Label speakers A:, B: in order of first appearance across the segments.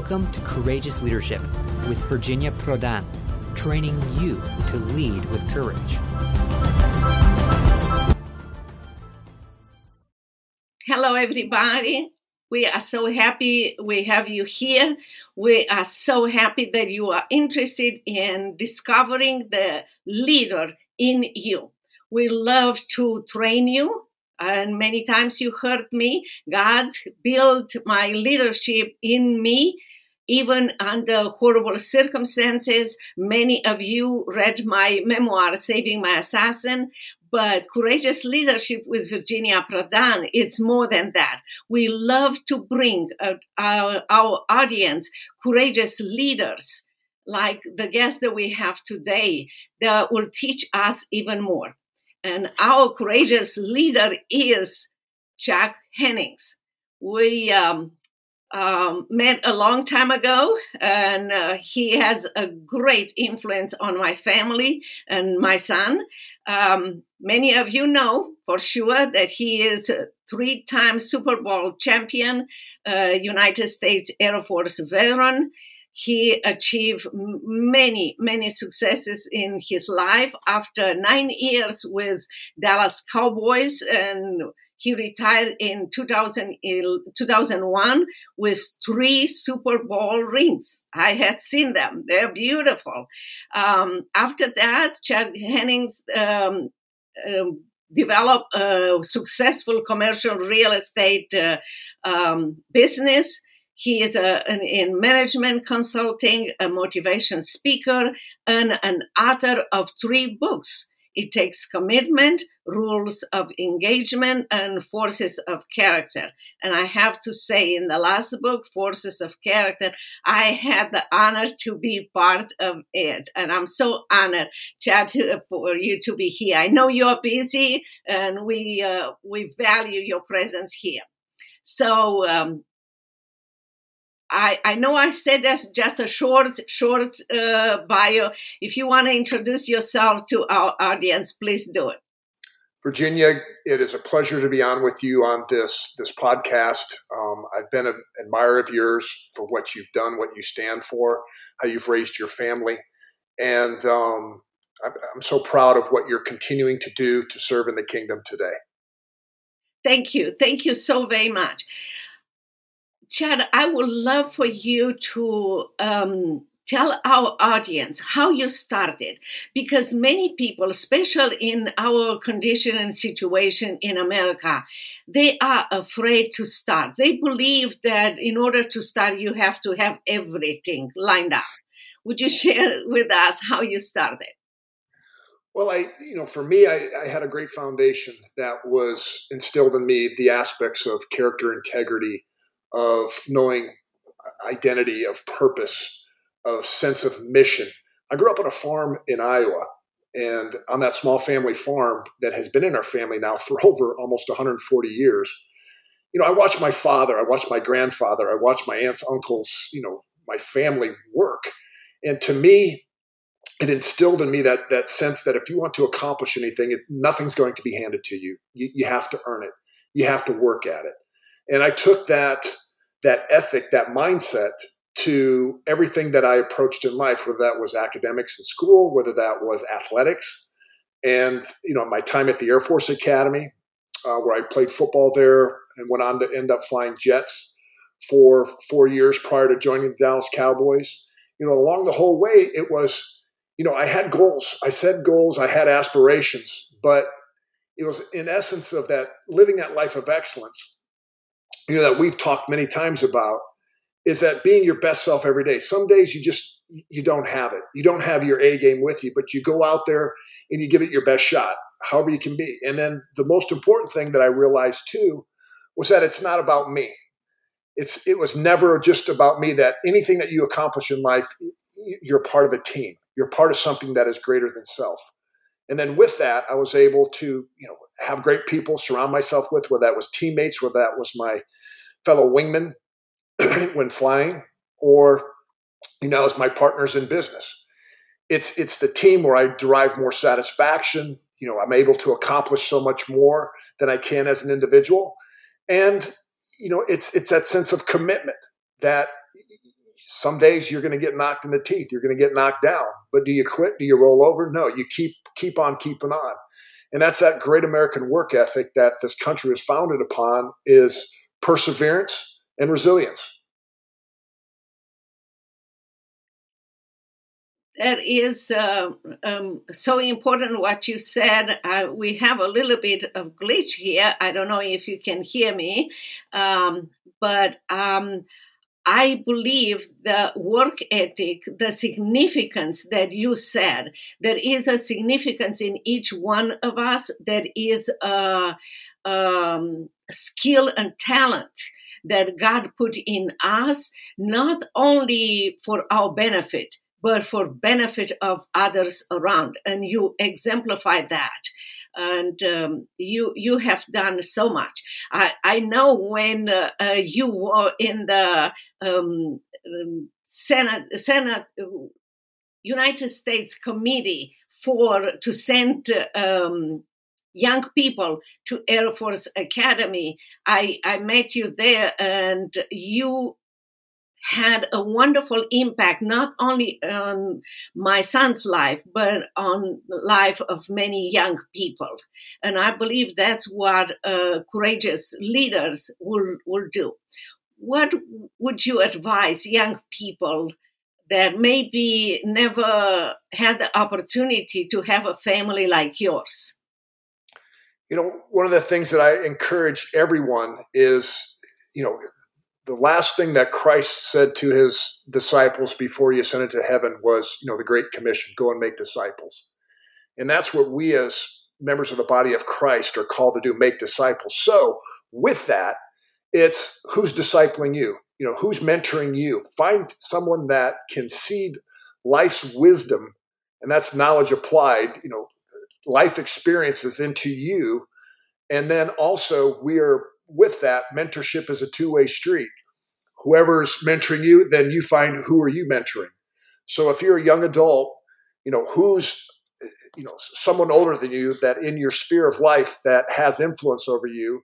A: Welcome to Courageous Leadership with Virginia Prodan, training you to lead with courage.
B: Hello, everybody. We are so happy we have you here. We are so happy that you are interested in discovering the leader in you. We love to train you and many times you heard me. God built my leadership in me, even under horrible circumstances. Many of you read my memoir, Saving My Assassin. But courageous leadership with Virginia Prodan, it's more than that. We love to bring our, our audience courageous leaders like the guest that we have today that will teach us even more. And our courageous leader is Chad Hennings. We um, um, met a long time ago, and uh, he has a great influence on my family and my son. Um, many of you know for sure that he is a three time Super Bowl champion, uh, United States Air Force veteran he achieved many, many successes in his life. After nine years with Dallas Cowboys, and he retired in 2000, 2001 with three Super Bowl rings. I had seen them; they're beautiful. Um, after that, Chad Hennings. Um, um, developed a successful commercial real estate uh, um, business he is a, an, in management consulting, a motivation speaker, and an author of three books. It takes commitment, rules of engagement, and forces of character. And I have to say, in the last book, Forces of Character, I had the honor to be part of it. And I'm so honored, Chad, for you to be here. I know you're busy, and we, uh, we value your presence here. So, um, I, I know I said that's just a short, short uh, bio. If you want to introduce yourself to our audience, please do it.
C: Virginia, it is a pleasure to be on with you on this this podcast. Um, I've been an admirer of yours for what you've done, what you stand for, how you've raised your family, and um, I'm, I'm so proud of what you're continuing to do to serve in the kingdom today.
B: Thank you, thank you so very much. Chad, I would love for you to um, tell our audience how you started. Because many people especially in our condition and situation in america they are afraid to start. They believe that in order to start you have to have everything lined up. Would you share with us how you started?
C: Well i you know for me I, I had a great foundation that was instilled in me the aspects of character integrity of knowing identity, of purpose, of sense of mission. I grew up on a farm in Iowa, and on that small family farm that has been in our family now for over almost 140 years. You know, I watched my father, I watched my grandfather, I watched my aunts, uncles, you know, my family work. And to me, it instilled in me that that sense that if you want to accomplish anything, it, nothing's going to be handed to you. you. You have to earn it. You have to work at it. And I took that that ethic, that mindset to everything that I approached in life, whether that was academics in school, whether that was athletics, and you know my time at the Air Force Academy, uh, where I played football there and went on to end up flying jets for four years prior to joining the Dallas Cowboys. You know, along the whole way, it was, you know, I had goals, I set goals, I had aspirations, but it was in essence of that living that life of excellence you know that we've talked many times about is that being your best self every day. Some days you just you don't have it. You don't have your A game with you, but you go out there and you give it your best shot, however you can be. And then the most important thing that I realized too was that it's not about me. It's it was never just about me that anything that you accomplish in life you're part of a team. You're part of something that is greater than self. And then with that, I was able to, you know, have great people surround myself with, whether that was teammates, whether that was my fellow wingmen when flying, or you know, as my partners in business. It's it's the team where I derive more satisfaction. You know, I'm able to accomplish so much more than I can as an individual, and you know, it's it's that sense of commitment that some days you're going to get knocked in the teeth. You're going to get knocked down. But do you quit? Do you roll over? No, you keep keep on keeping on. And that's that great American work ethic that this country is founded upon is perseverance and resilience.
B: That is uh, um, so important what you said. Uh, we have a little bit of glitch here. I don't know if you can hear me, um, but um, I believe the work ethic, the significance that you said, there is a significance in each one of us that is a, um, skill and talent that God put in us, not only for our benefit, but for benefit of others around. And you exemplify that and um, you you have done so much. I, I know when uh, uh, you were in the um, um, Senate Senate uh, United States Committee for to send um, young people to Air Force Academy. I I met you there, and you had a wonderful impact not only on my son's life but on the life of many young people. And i believe that's what uh, courageous leaders will will do. What would you advise young people that maybe never had the opportunity to have a family like yours
C: you know one of the things that i encourage everyone is you know the last thing that Christ said to his disciples before he ascended to heaven was, you know, the Great Commission go and make disciples. And that's what we as members of the body of Christ are called to do make disciples. So, with that, it's who's discipling you? You know, who's mentoring you? Find someone that can seed life's wisdom, and that's knowledge applied, you know, life experiences into you. And then also, we are with that, mentorship is a two way street whoever's mentoring you, then you find who are you mentoring. So if you're a young adult, you know, who's you know someone older than you that in your sphere of life that has influence over you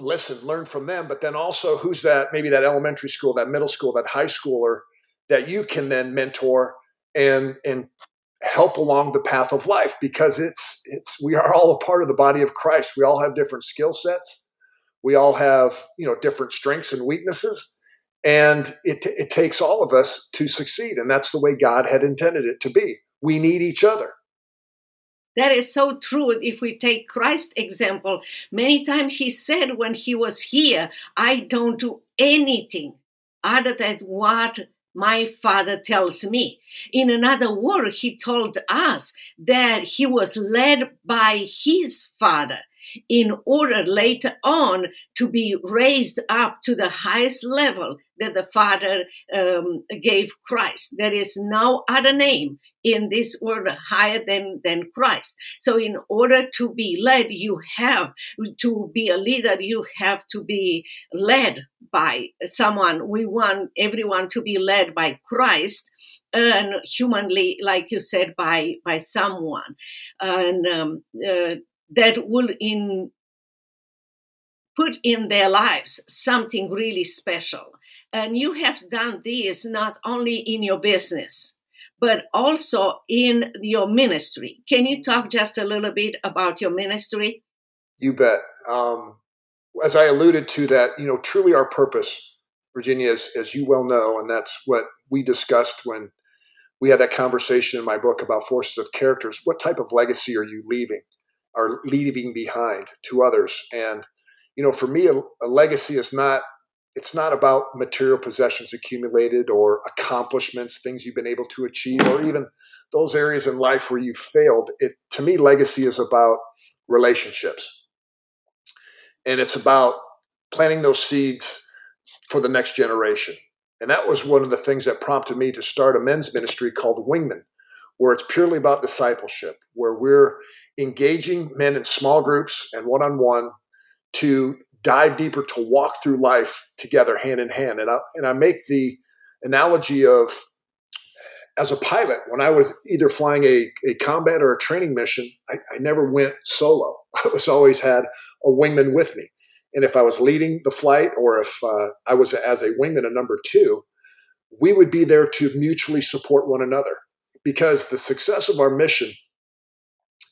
C: listen learn from them but then also who's that maybe that elementary school that middle school that high schooler that you can then mentor and and help along the path of life because it's it's we are all a part of the body of Christ we all have different skill sets we all have, you know, different strengths and weaknesses. And it, it takes all of us to succeed. And that's the way God had intended it to be. We need each other.
B: That is so true. If we take Christ example, many times he said when he was here, I don't do anything other than what my father tells me. In another word, he told us that he was led by his father in order later on to be raised up to the highest level that the Father um, gave Christ. There is no other name in this world higher than, than Christ. So, in order to be led, you have to be a leader, you have to be led by someone. We want everyone to be led by Christ and humanly, like you said, by by someone. And um, uh, that will in put in their lives something really special. And you have done this not only in your business, but also in your ministry. Can you talk just a little bit about your ministry?
C: You bet. Um, as I alluded to, that you know, truly our purpose, Virginia, as, as you well know, and that's what we discussed when we had that conversation in my book about forces of characters. What type of legacy are you leaving? Are leaving behind to others. And you know, for me, a, a legacy is not it's not about material possessions accumulated or accomplishments, things you've been able to achieve, or even those areas in life where you've failed. It to me, legacy is about relationships, and it's about planting those seeds for the next generation. And that was one of the things that prompted me to start a men's ministry called Wingman, where it's purely about discipleship, where we're engaging men in small groups and one on one to dive deeper to walk through life together hand in hand. And I, and I make the analogy of as a pilot, when I was either flying a, a combat or a training mission, I, I never went solo. I was always had a wingman with me. And if I was leading the flight or if uh, I was as a wingman a number two, we would be there to mutually support one another because the success of our mission,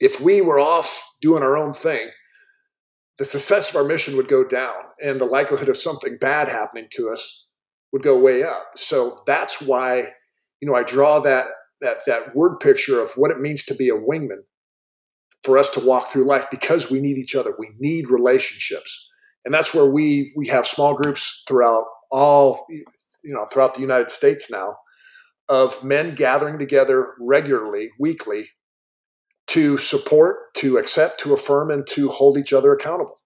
C: if we were off doing our own thing, the success of our mission would go down and the likelihood of something bad happening to us would go way up. So that's why, you know, I draw that that that word picture of what it means to be a wingman for us to walk through life because we need each other. We need relationships. And that's where we we have small groups throughout all you know throughout the United States now of men gathering together regularly, weekly to support, to accept, to affirm, and to hold each other accountable.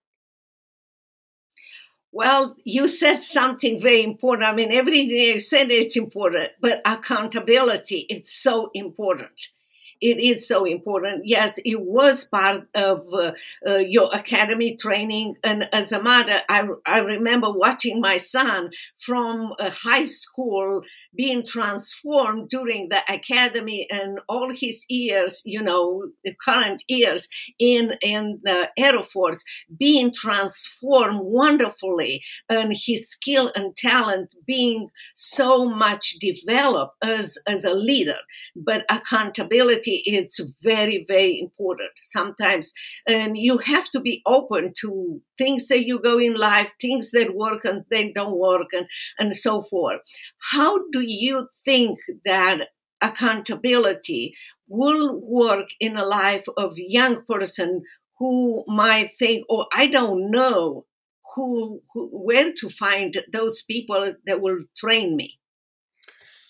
B: Well, you said something very important. I mean, everything you said it's important, but accountability it's so important it is so important. Yes, it was part of uh, uh, your academy training. And as a mother, I, I remember watching my son from high school being transformed during the academy and all his years, you know, the current years in, in the Air Force, being transformed wonderfully and his skill and talent being so much developed as, as a leader. But accountability is very, very important sometimes. And you have to be open to things that you go in life, things that work and they don't work, and, and so forth. How do you think that accountability will work in a life of young person who might think, oh, I don't know who, who where to find those people that will train me?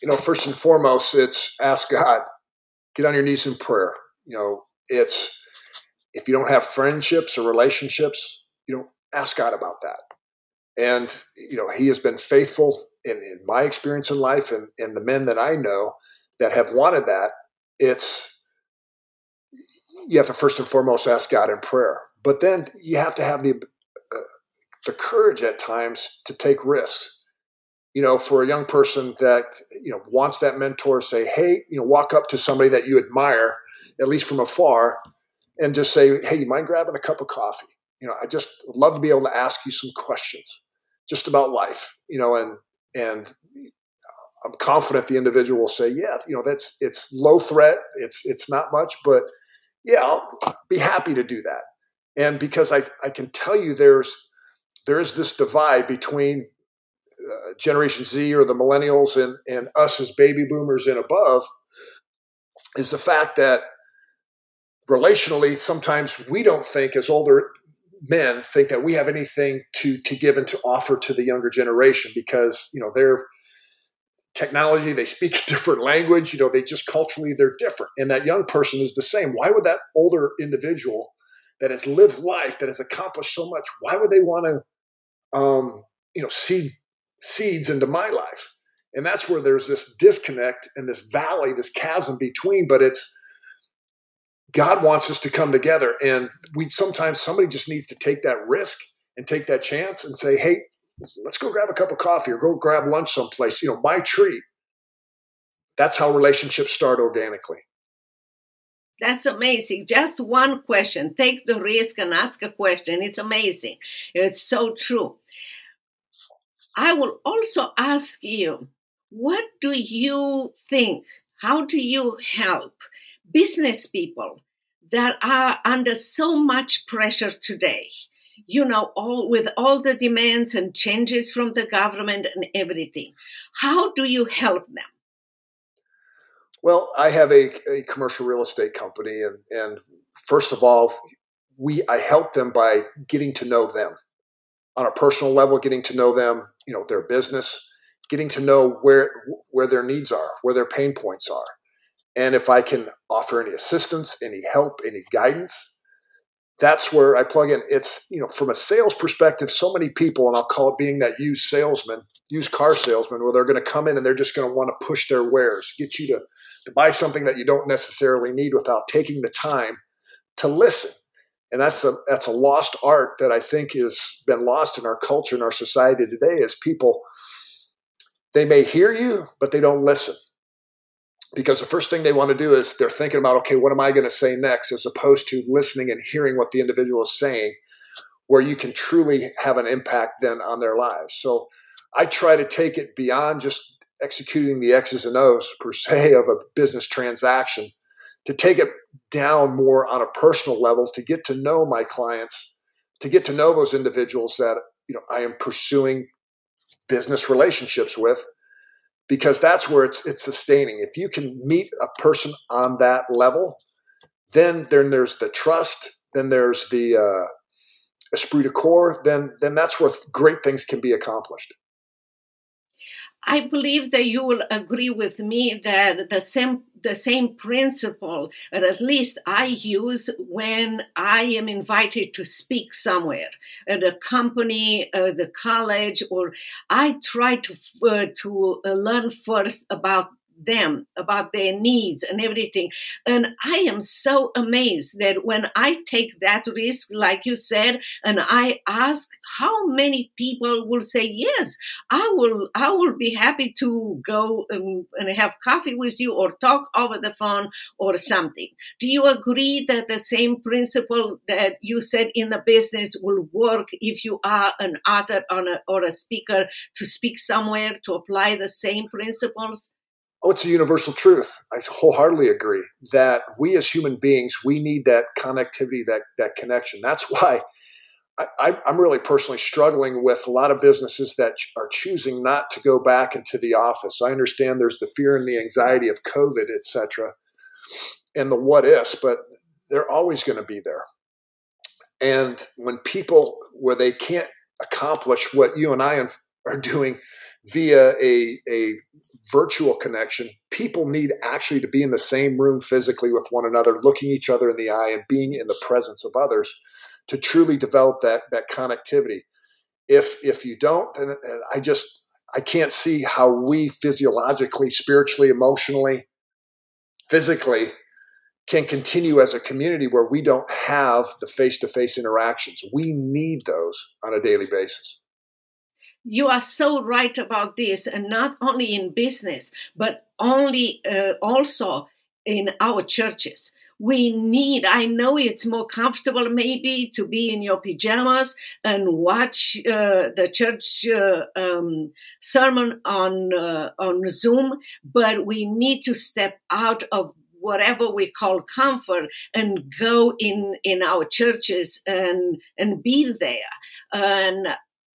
C: You know, first and foremost, it's ask God. Get on your knees in prayer. You know, it's if you don't have friendships or relationships, you know, ask God about that. And, you know, He has been faithful in, in my experience in life and, and the men that I know that have wanted that. It's, you have to first and foremost ask God in prayer. But then you have to have the, uh, the courage at times to take risks you know, for a young person that, you know, wants that mentor say, hey, you know, walk up to somebody that you admire, at least from afar, and just say, hey, you mind grabbing a cup of coffee? you know, I just love to be able to ask you some questions just about life, you know, and and I'm confident the individual will say, yeah, you know, that's it's low threat, it's it's not much, but yeah, I'll be happy to do that. And because I I can tell you there's there is this divide between uh, Generation Z or the millennials and and us as baby boomers and above is the fact that relationally sometimes we don't think as older men think that we have anything to to give and to offer to the younger generation because you know they're technology they speak a different language you know they just culturally they're different. And that young person is the same. Why would that older individual that has lived life that has accomplished so much why would they want to um, you know seed seeds into my life? And that's where there's this disconnect and this valley this chasm between but it's God wants us to come together. And we sometimes somebody just needs to take that risk and take that chance and say, hey, let's go grab a cup of coffee or go grab lunch someplace. You know, my treat. That's how relationships start organically.
B: That's amazing. Just one question. Take the risk and ask a question. It's amazing. It's so true. I will also ask you what do you think? How do you help business people that are under so much pressure today you know all with all the demands and changes from the government and everything. How do you help them?
C: Well i have a, a commercial real estate company and and first of all we i help them by getting to know them. On a personal level getting to know them you know their business getting to know where where their needs are where their pain points are and if I can offer any assistance, any help, any guidance, that's where I plug in. It's, you know, from a sales perspective, so many people, and I'll call it being that used salesman, used car salesman, where they're going to come in and they're just going to want to push their wares, get you to, to buy something that you don't necessarily need without taking the time to listen. And that's a that's a lost art that I think has been lost in our culture and our society today is people they may hear you, but they don't listen because the first thing they want to do is they're thinking about okay what am i going to say next as opposed to listening and hearing what the individual is saying where you can truly have an impact then on their lives. So i try to take it beyond just executing the X's and O's per se of a business transaction to take it down more on a personal level to get to know my clients, to get to know those individuals that you know I am pursuing business relationships with because that's where it's it's sustaining. If you can meet a person on that level, then then there's the trust, then there's the uh, esprit de corps, then then that's where great things can be accomplished.
B: I believe that you will agree with me that the same the same principle, or at least I use when I am invited to speak somewhere at a company, uh, the college, or I try to uh, to uh, learn first about them, about their needs and everything. And I am so amazed that when I take that risk, like you said, and I ask how many people will say, yes, I will, I will be happy to go and, and have coffee with you or talk over the phone or something. Do you agree that the same principle that you said in the business will work if you are an author or a speaker to speak somewhere to apply the same principles?
C: Oh, it's a universal truth. I wholeheartedly agree that we as human beings, we need that connectivity, that that connection. That's why I, am really personally struggling with a lot of businesses that are choosing not to go back into the office. I understand there's the fear and the anxiety of COVID, et cetera, and the what ifs, but they're always going to be there. And when people, where they can't accomplish what you and I are doing via a, a virtual connection, people need actually to be in the same room physically with one another, looking each other in the eye and being in the presence of others to truly develop that, that connectivity. If, if you don't, then I just, I can't see how we physiologically, spiritually, emotionally, physically can continue as a community where we don't have the face to face interactions. We need those on a daily basis.
B: You are so right about this, and not only in business, but only uh, also in our churches. We need, I know it's more comfortable maybe to be in your pajamas and watch uh, the church uh, um, sermon on, uh, on Zoom, but we need to step out of whatever we call comfort and go in in our churches and and be there and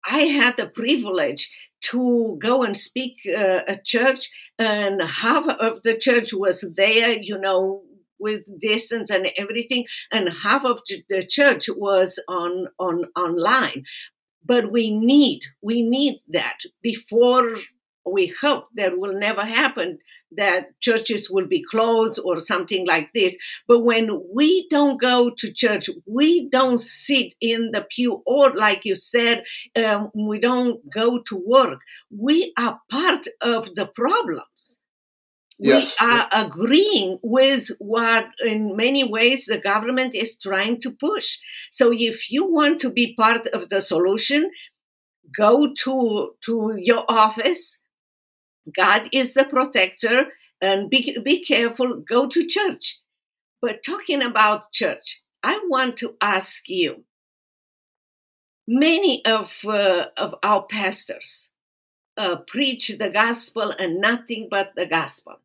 B: I had the privilege to go and speak uh, at church, and half of the church was there, you know, with distance and everything, and half of the church was on on online. But we need we need that before we hope that will never happen that churches will be closed or something like this. But when we don't go to church, we don't sit in the pew, or like you said, um, we don't go to work. We are part of the problems. Yes. We are agreeing with what, in many ways, the government is trying to push. So, if you want to be part of the solution, go to to your office God is the protector, and be, be careful, go to church. But talking about church, I want to ask you many of, uh, of our pastors uh, preach the gospel and nothing but the gospel.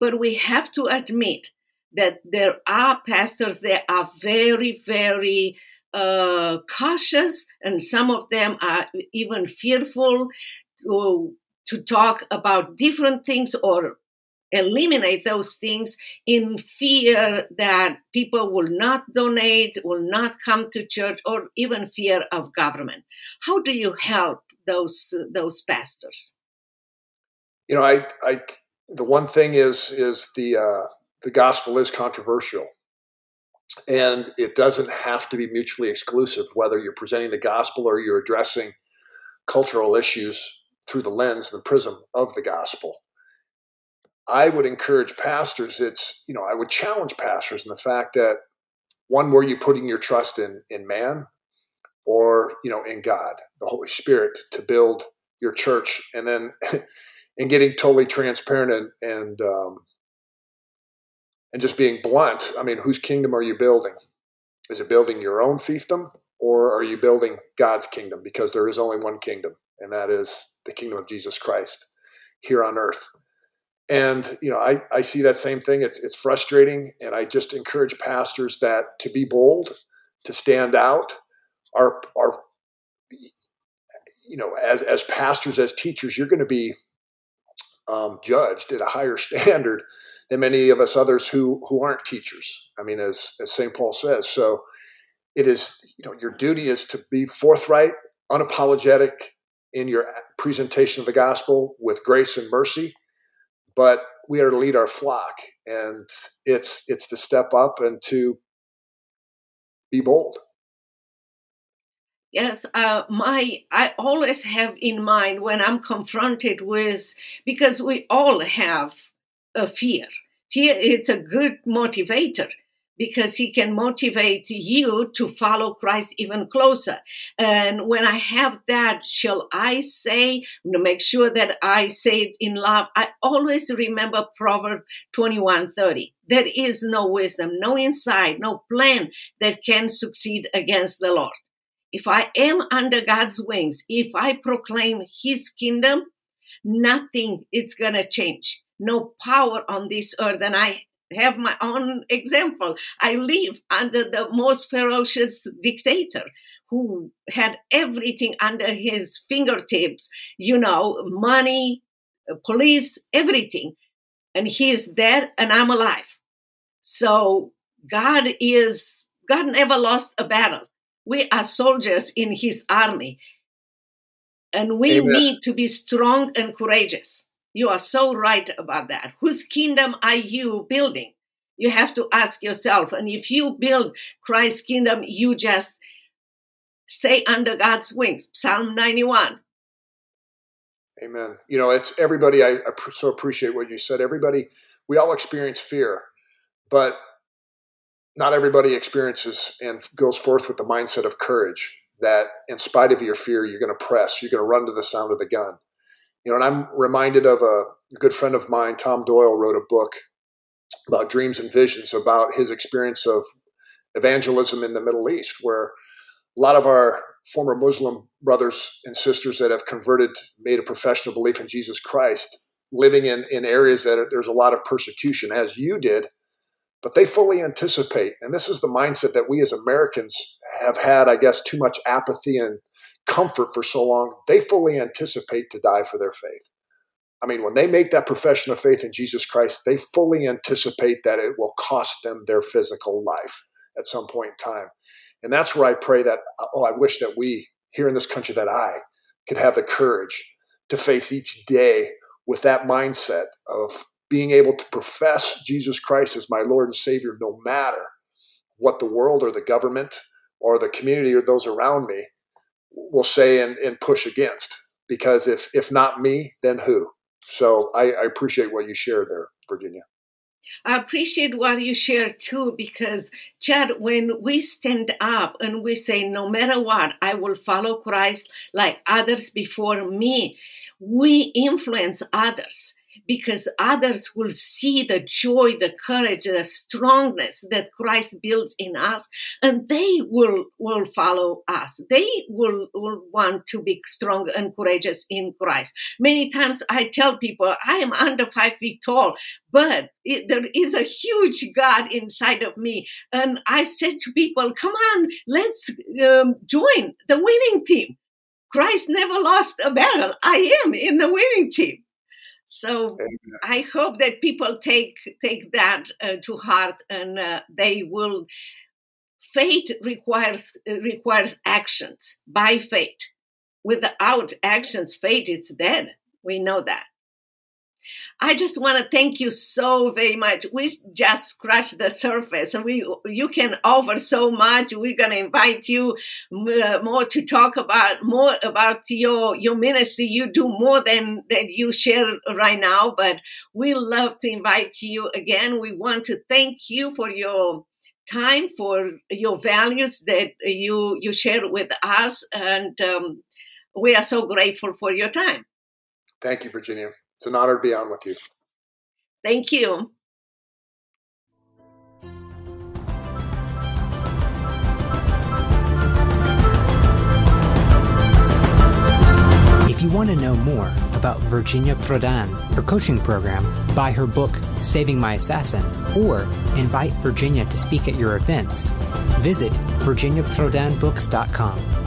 B: But we have to admit that there are pastors that are very, very uh, cautious, and some of them are even fearful to to talk about different things or eliminate those things in fear that people will not donate, will not come to church, or even fear of government. How do you help those those pastors?
C: You know, I, I the one thing is is the uh, the gospel is controversial, and it doesn't have to be mutually exclusive. Whether you're presenting the gospel or you're addressing cultural issues through the lens, and the prism of the gospel. I would encourage pastors, it's, you know, I would challenge pastors in the fact that one, were you putting your trust in in man or, you know, in God, the Holy Spirit to build your church and then and getting totally transparent and and um, and just being blunt. I mean, whose kingdom are you building? Is it building your own fiefdom or are you building God's kingdom? Because there is only one kingdom, and that is the kingdom of Jesus Christ. here on earth. And you know, I, I see that same thing. It's it's frustrating, and I just encourage pastors that to be bold, to stand out. Our our you know, as as pastors, as teachers, you're going to be um, judged at a higher standard than many of us others who who aren't teachers. I mean, as as St. Paul says. So it is you know your duty is to be forthright, unapologetic in your presentation of the gospel with grace and mercy, but we are to lead our flock, and it's it's to step up and to be bold.
B: Yes, uh, my I always have in mind when I'm confronted with because we all have a fear. Fear it's a good motivator because he can motivate you to follow Christ even closer. And when I have that, shall I say, make sure that I say it in love, I always remember Proverb 21 30. There is no wisdom, no insight, no plan that can succeed against the Lord if I am under God's wings, if I proclaim His kingdom, nothing is going to change. No power on this earth. And I have my own example. I live under the most ferocious dictator who had everything under his fingertips, you know, money, police, everything. And he's dead and I'm alive. So God is, God never lost a battle. We are soldiers in his army. And we Amen. need to be strong and courageous. You are so right about that. Whose kingdom are you building? You have to ask yourself. And if you build Christ's kingdom, you just stay under God's wings. Psalm 91.
C: Amen. You know, it's everybody. I, I so appreciate what you said. Everybody, we all experience fear, but not everybody experiences and goes forth with the mindset of courage that in spite of your fear, you're going to press, you're going to run to the sound of the gun. You know, and I'm reminded of a good friend of mine, Tom Doyle, wrote a book about dreams and visions about his experience of evangelism in the Middle East, where a lot of our former Muslim brothers and sisters that have converted, made a professional belief in Jesus Christ, living in, in areas that there's a lot of persecution, as you did, but they fully anticipate. And this is the mindset that we as Americans have had, I guess, too much apathy and comfort for so long. They fully anticipate to die for their faith. I mean, when they make that profession of faith in Jesus Christ, they fully anticipate that it will cost them their physical life at some point in time. And that's where I pray that, oh, I wish that we here in this country, that I could have the courage to face each day with that mindset of being able to profess Jesus Christ as my Lord and Savior, no matter what the world or the government or the community or those around me will say and, and push against. Because if if not me, then who? So I, I appreciate what you shared there, Virginia.
B: I appreciate what you share too, because Chad, when we stand up and we say, no matter what, I will follow Christ like others before me, we influence others because others will see the joy, the courage, the strongness that Christ builds in us, and they will, will follow us. They will, will want to be strong and courageous in Christ. Many times I tell people, I am under five feet tall, but it, there is a huge God inside of me. And I said to people, come on, let's um, join the winning team. Christ never lost a battle. I am in the winning team. So. I hope that people take take that uh, to heart and uh, they will. Fate requires requires actions by fate. Without actions, fate is dead. We know that. I just want to thank you so very much. We just scratched the surface. We you can offer so much. We're gonna invite you uh, more to talk about more about your your ministry. You do more than that you share right now, but we love to invite you again. We want to thank you for your time for your values that you you share with us and um, we are so grateful for your time
C: thank you virginia it's an honor to be on with you.
B: Thank you.
A: If you want to to know more about Virginia Prodan, her coaching program, buy her book, Saving My Assassin, or invite Virginia to speak at your events, visit virginiaprodanbooks.com.